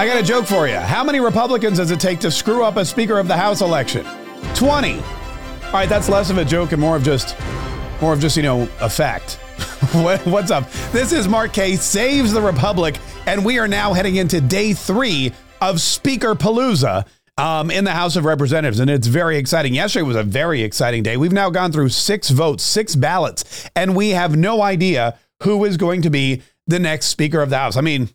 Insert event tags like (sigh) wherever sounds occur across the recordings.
I got a joke for you. How many Republicans does it take to screw up a Speaker of the House election? 20. All right, that's less of a joke and more of just, more of just, you know, a fact. (laughs) What's up? This is Mark Kaye Saves the Republic, and we are now heading into day three of Speaker Palooza um, in the House of Representatives, and it's very exciting. Yesterday was a very exciting day. We've now gone through six votes, six ballots, and we have no idea who is going to be the next Speaker of the House. I mean,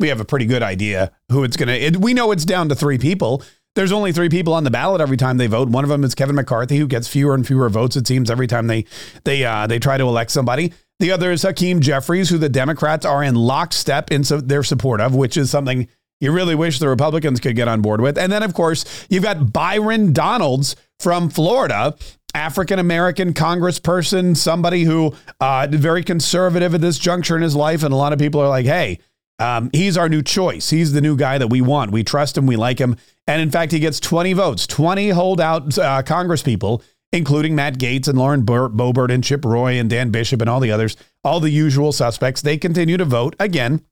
we have a pretty good idea who it's going to. We know it's down to three people. There's only three people on the ballot every time they vote. One of them is Kevin McCarthy, who gets fewer and fewer votes. It seems every time they they uh, they try to elect somebody. The other is Hakeem Jeffries, who the Democrats are in lockstep in so their support of, which is something you really wish the Republicans could get on board with. And then, of course, you've got Byron Donalds from Florida, African American congressperson, somebody who uh, very conservative at this juncture in his life, and a lot of people are like, "Hey, um, he's our new choice. He's the new guy that we want. We trust him. We like him." And in fact, he gets 20 votes, 20 holdout uh, Congresspeople, including Matt Gaetz and Lauren Boebert and Chip Roy and Dan Bishop and all the others, all the usual suspects. They continue to vote again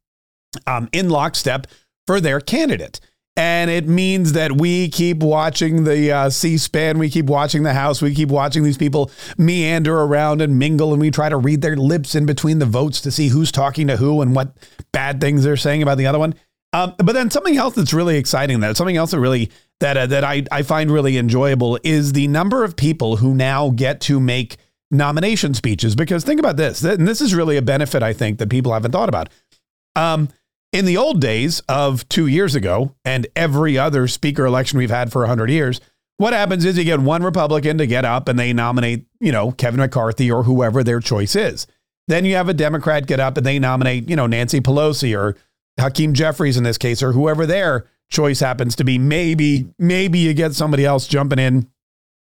um, in lockstep for their candidate. And it means that we keep watching the uh, C SPAN, we keep watching the House, we keep watching these people meander around and mingle, and we try to read their lips in between the votes to see who's talking to who and what bad things they're saying about the other one. Um, but then something else that's really exciting, that something else that really that uh, that I I find really enjoyable is the number of people who now get to make nomination speeches. Because think about this, and this is really a benefit I think that people haven't thought about. Um, in the old days of two years ago and every other speaker election we've had for 100 years, what happens is you get one Republican to get up and they nominate, you know, Kevin McCarthy or whoever their choice is. Then you have a Democrat get up and they nominate, you know, Nancy Pelosi or Hakeem Jeffries in this case or whoever their choice happens to be. Maybe, maybe you get somebody else jumping in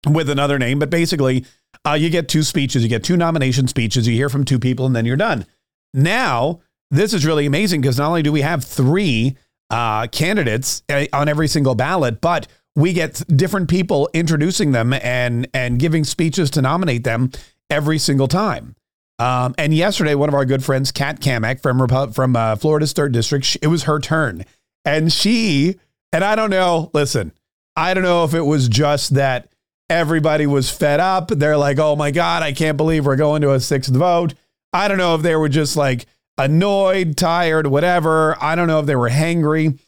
with another name, but basically, uh, you get two speeches, you get two nomination speeches, you hear from two people, and then you're done. Now, this is really amazing because not only do we have three uh, candidates uh, on every single ballot, but we get different people introducing them and and giving speeches to nominate them every single time. Um, and yesterday, one of our good friends, Kat Cammack from from uh, Florida's third district, it was her turn, and she and I don't know. Listen, I don't know if it was just that everybody was fed up. They're like, "Oh my god, I can't believe we're going to a sixth vote." I don't know if they were just like annoyed, tired, whatever. I don't know if they were hangry.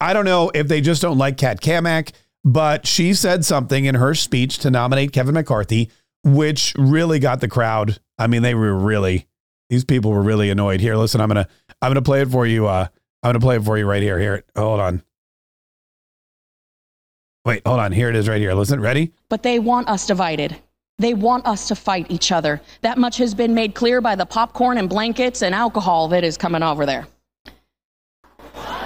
I don't know if they just don't like Kat Cammack, but she said something in her speech to nominate Kevin McCarthy, which really got the crowd. I mean, they were really these people were really annoyed. Here, listen, I'm gonna I'm gonna play it for you. Uh, I'm gonna play it for you right here. Here, hold on. Wait, hold on. Here it is right here. Listen, ready? But they want us divided. They want us to fight each other. That much has been made clear by the popcorn and blankets and alcohol that is coming over there. (laughs)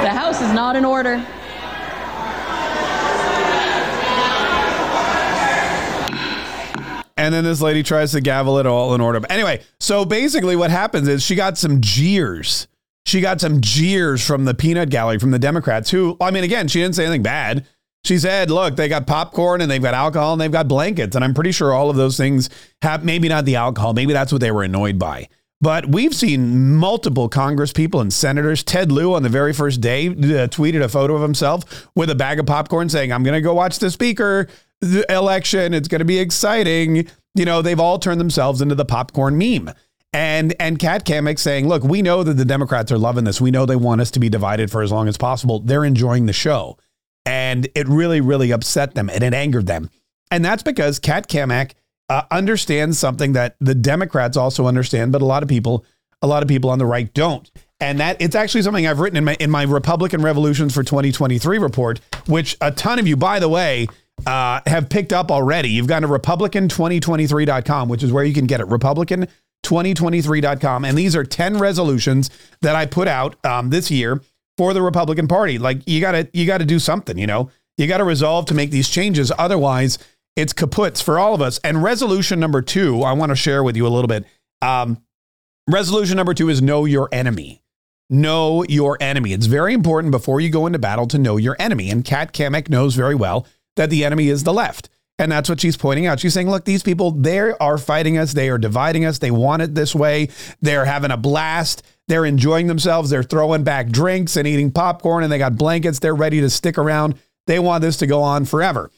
The house is not in order. And then this lady tries to gavel it all in order. Anyway, so basically what happens is she got some jeers she got some jeers from the peanut gallery from the Democrats who, I mean, again, she didn't say anything bad. She said, look, they got popcorn and they've got alcohol and they've got blankets. And I'm pretty sure all of those things have maybe not the alcohol, maybe that's what they were annoyed by. But we've seen multiple Congress people and senators. Ted Lieu on the very first day uh, tweeted a photo of himself with a bag of popcorn saying, I'm going to go watch the speaker election. It's going to be exciting. You know, they've all turned themselves into the popcorn meme. And and Kat Cammack saying, look, we know that the Democrats are loving this. We know they want us to be divided for as long as possible. They're enjoying the show. And it really, really upset them and it angered them. And that's because Kat Cammack uh, understands something that the Democrats also understand, but a lot of people, a lot of people on the right don't. And that it's actually something I've written in my in my Republican Revolutions for 2023 report, which a ton of you, by the way, uh, have picked up already. You've gone to Republican2023.com, which is where you can get it. Republican 2023.com. And these are 10 resolutions that I put out um, this year for the Republican Party. Like you gotta you gotta do something, you know. You gotta resolve to make these changes. Otherwise, it's kaputs for all of us. And resolution number two, I want to share with you a little bit. Um, resolution number two is know your enemy. Know your enemy. It's very important before you go into battle to know your enemy. And Kat Cammack knows very well that the enemy is the left. And that's what she's pointing out. She's saying, look, these people, they are fighting us. They are dividing us. They want it this way. They're having a blast. They're enjoying themselves. They're throwing back drinks and eating popcorn and they got blankets. They're ready to stick around. They want this to go on forever.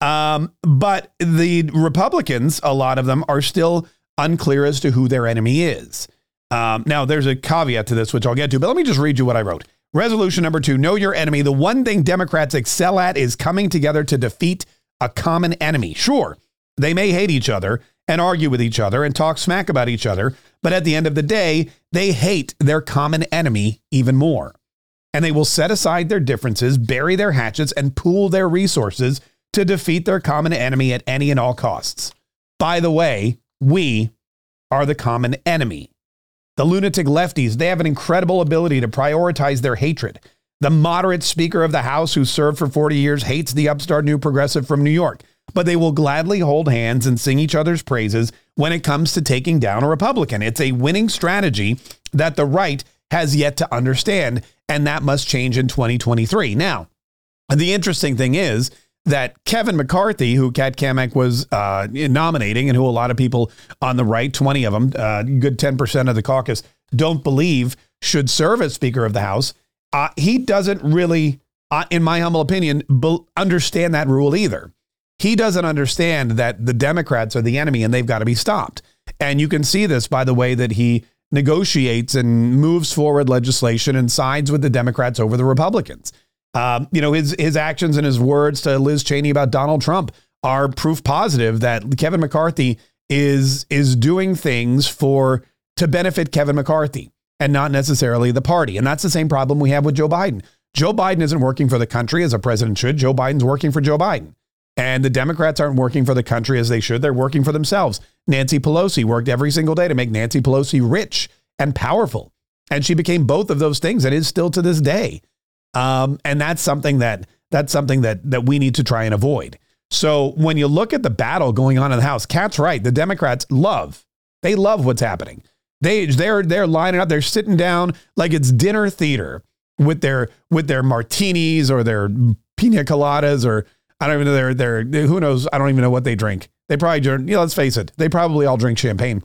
Um, but the Republicans, a lot of them, are still unclear as to who their enemy is. Um, now, there's a caveat to this, which I'll get to, but let me just read you what I wrote. Resolution number two Know your enemy. The one thing Democrats excel at is coming together to defeat a common enemy. Sure, they may hate each other and argue with each other and talk smack about each other, but at the end of the day, they hate their common enemy even more. And they will set aside their differences, bury their hatchets, and pool their resources to defeat their common enemy at any and all costs. By the way, we are the common enemy. The lunatic lefties, they have an incredible ability to prioritize their hatred. The moderate Speaker of the House, who served for 40 years, hates the upstart new progressive from New York, but they will gladly hold hands and sing each other's praises when it comes to taking down a Republican. It's a winning strategy that the right has yet to understand, and that must change in 2023. Now, the interesting thing is, that Kevin McCarthy, who Kat Cammack was uh, nominating, and who a lot of people on the right, 20 of them, uh, good 10% of the caucus, don't believe should serve as Speaker of the House, uh, he doesn't really, uh, in my humble opinion, be- understand that rule either. He doesn't understand that the Democrats are the enemy and they've got to be stopped. And you can see this by the way that he negotiates and moves forward legislation and sides with the Democrats over the Republicans. Um, you know, his his actions and his words to Liz Cheney about Donald Trump are proof positive that Kevin McCarthy is is doing things for to benefit Kevin McCarthy and not necessarily the party. And that's the same problem we have with Joe Biden. Joe Biden isn't working for the country as a president should. Joe Biden's working for Joe Biden. And the Democrats aren't working for the country as they should. They're working for themselves. Nancy Pelosi worked every single day to make Nancy Pelosi rich and powerful. And she became both of those things and is still to this day. Um, and that's something that that's something that that we need to try and avoid. So when you look at the battle going on in the House, Kat's right. The Democrats love they love what's happening. They they're they're lining up. They're sitting down like it's dinner theater with their with their martinis or their pina coladas or I don't even know their their who knows I don't even know what they drink. They probably drink. You know, let's face it. They probably all drink champagne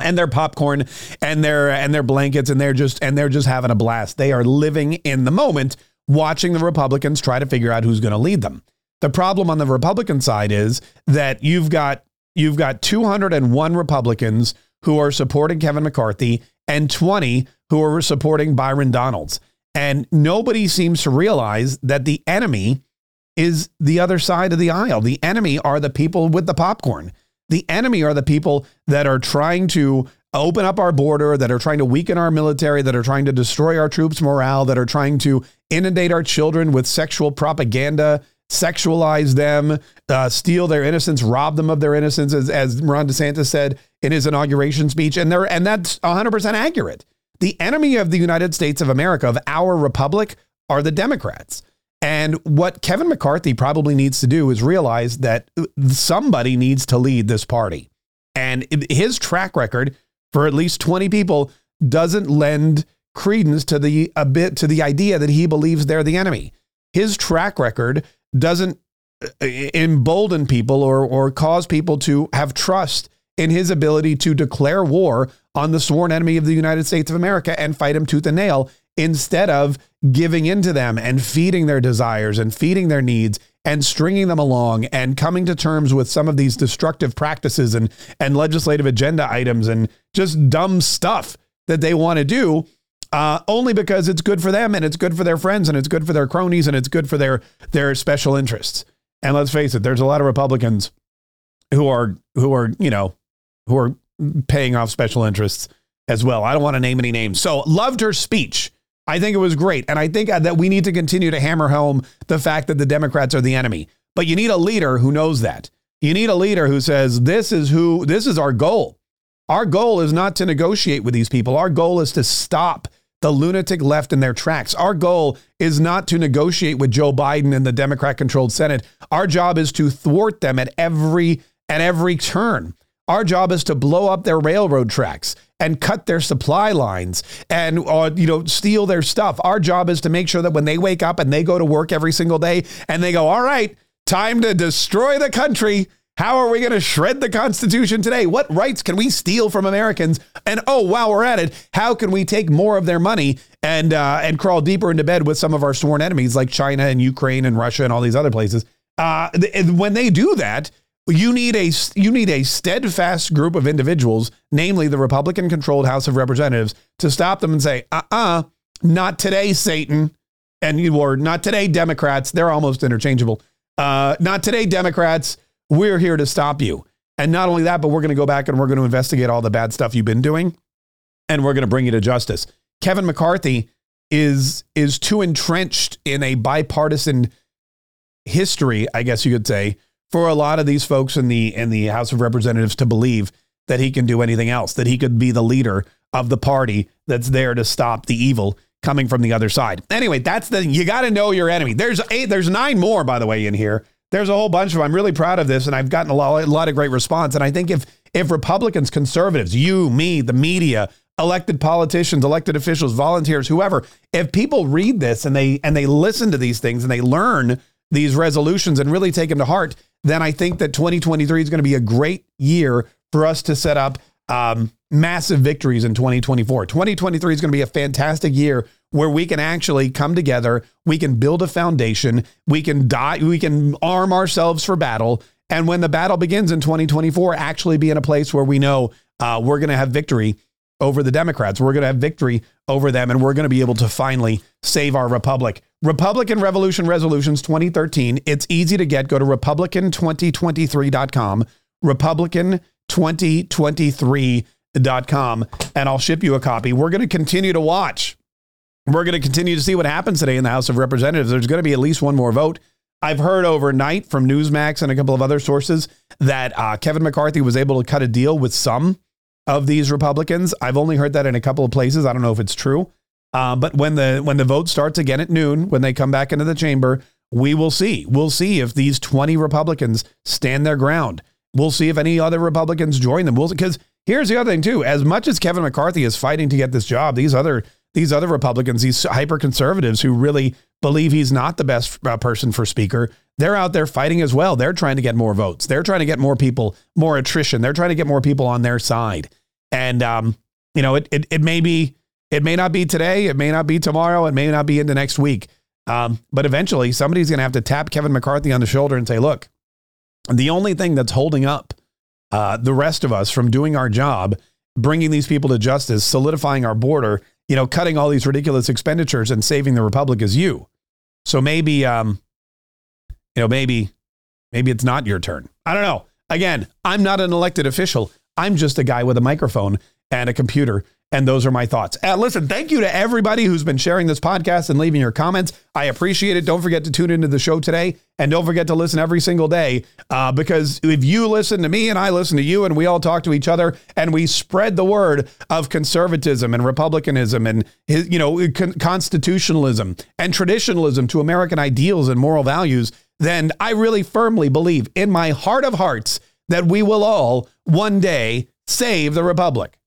and their popcorn and their and their blankets and they're just and they're just having a blast. They are living in the moment watching the Republicans try to figure out who's going to lead them. The problem on the Republican side is that you've got you've got 201 Republicans who are supporting Kevin McCarthy and 20 who are supporting Byron Donalds. And nobody seems to realize that the enemy is the other side of the aisle. The enemy are the people with the popcorn. The enemy are the people that are trying to open up our border, that are trying to weaken our military, that are trying to destroy our troops' morale, that are trying to inundate our children with sexual propaganda, sexualize them, uh, steal their innocence, rob them of their innocence, as, as Ron DeSantis said in his inauguration speech. And, they're, and that's 100% accurate. The enemy of the United States of America, of our republic, are the Democrats. And what Kevin McCarthy probably needs to do is realize that somebody needs to lead this party. And his track record for at least 20 people doesn't lend credence to the a bit to the idea that he believes they're the enemy. His track record doesn't uh, embolden people or or cause people to have trust in his ability to declare war on the sworn enemy of the United States of America and fight him tooth and nail instead of giving into them and feeding their desires and feeding their needs and stringing them along and coming to terms with some of these destructive practices and, and legislative agenda items and just dumb stuff that they want to do uh, only because it's good for them and it's good for their friends and it's good for their cronies and it's good for their their special interests. And let's face it, there's a lot of Republicans who are who are you know who are paying off special interests as well. I don't want to name any names. So loved her speech. I think it was great. And I think that we need to continue to hammer home the fact that the Democrats are the enemy. But you need a leader who knows that. You need a leader who says, this is who, this is our goal. Our goal is not to negotiate with these people. Our goal is to stop the lunatic left in their tracks. Our goal is not to negotiate with Joe Biden and the Democrat controlled Senate. Our job is to thwart them at every at every turn. Our job is to blow up their railroad tracks and cut their supply lines and uh, you know steal their stuff. Our job is to make sure that when they wake up and they go to work every single day and they go, "All right, time to destroy the country. How are we going to shred the Constitution today? What rights can we steal from Americans? And oh, while we're at it, how can we take more of their money and uh, and crawl deeper into bed with some of our sworn enemies like China and Ukraine and Russia and all these other places? Uh, when they do that, you need a you need a steadfast group of individuals, namely the Republican-controlled House of Representatives, to stop them and say, "Uh-uh, not today, Satan," and you or not today, Democrats. They're almost interchangeable. Uh, not today, Democrats. We're here to stop you. And not only that, but we're going to go back and we're going to investigate all the bad stuff you've been doing, and we're going to bring you to justice. Kevin McCarthy is is too entrenched in a bipartisan history, I guess you could say, for a lot of these folks in the in the House of Representatives to believe that he can do anything else, that he could be the leader of the party that's there to stop the evil coming from the other side. Anyway, that's the you got to know your enemy. There's eight, there's nine more by the way in here. There's a whole bunch of them. I'm really proud of this, and I've gotten a lot, a lot of great response. And I think if if Republicans, conservatives, you, me, the media, elected politicians, elected officials, volunteers, whoever, if people read this and they and they listen to these things and they learn these resolutions and really take them to heart, then I think that 2023 is going to be a great year for us to set up um, massive victories in 2024. 2023 is going to be a fantastic year where we can actually come together, we can build a foundation, we can die, we can arm ourselves for battle, and when the battle begins in 2024, actually be in a place where we know uh, we're going to have victory over the Democrats. We're going to have victory over them, and we're going to be able to finally save our republic. Republican Revolution Resolutions 2013. It's easy to get. Go to Republican2023.com, Republican2023.com, and I'll ship you a copy. We're going to continue to watch. We're going to continue to see what happens today in the House of Representatives. There's going to be at least one more vote. I've heard overnight from Newsmax and a couple of other sources that uh, Kevin McCarthy was able to cut a deal with some of these Republicans. I've only heard that in a couple of places. I don't know if it's true. Uh, but when the when the vote starts again at noon, when they come back into the chamber, we will see. We'll see if these 20 Republicans stand their ground. We'll see if any other Republicans join them. We'll because here's the other thing too. As much as Kevin McCarthy is fighting to get this job, these other these other Republicans, these hyper conservatives who really believe he's not the best uh, person for speaker, they're out there fighting as well. They're trying to get more votes. They're trying to get more people, more attrition. They're trying to get more people on their side. And um, you know, it, it it may be it may not be today, it may not be tomorrow, it may not be into next week. Um, but eventually somebody's going to have to tap Kevin McCarthy on the shoulder and say, look, the only thing that's holding up uh, the rest of us from doing our job, bringing these people to justice, solidifying our border, you know, cutting all these ridiculous expenditures and saving the republic is you. So maybe, um, you know, maybe, maybe it's not your turn. I don't know. Again, I'm not an elected official. I'm just a guy with a microphone and a computer and those are my thoughts. Uh, listen, thank you to everybody who's been sharing this podcast and leaving your comments. I appreciate it. Don't forget to tune into the show today. And don't forget to listen every single day uh, because if you listen to me and I listen to you and we all talk to each other and we spread the word of conservatism and republicanism and, you know, con- constitutionalism and traditionalism to American ideals and moral values, then I really firmly believe in my heart of hearts that we will all one day save the republic.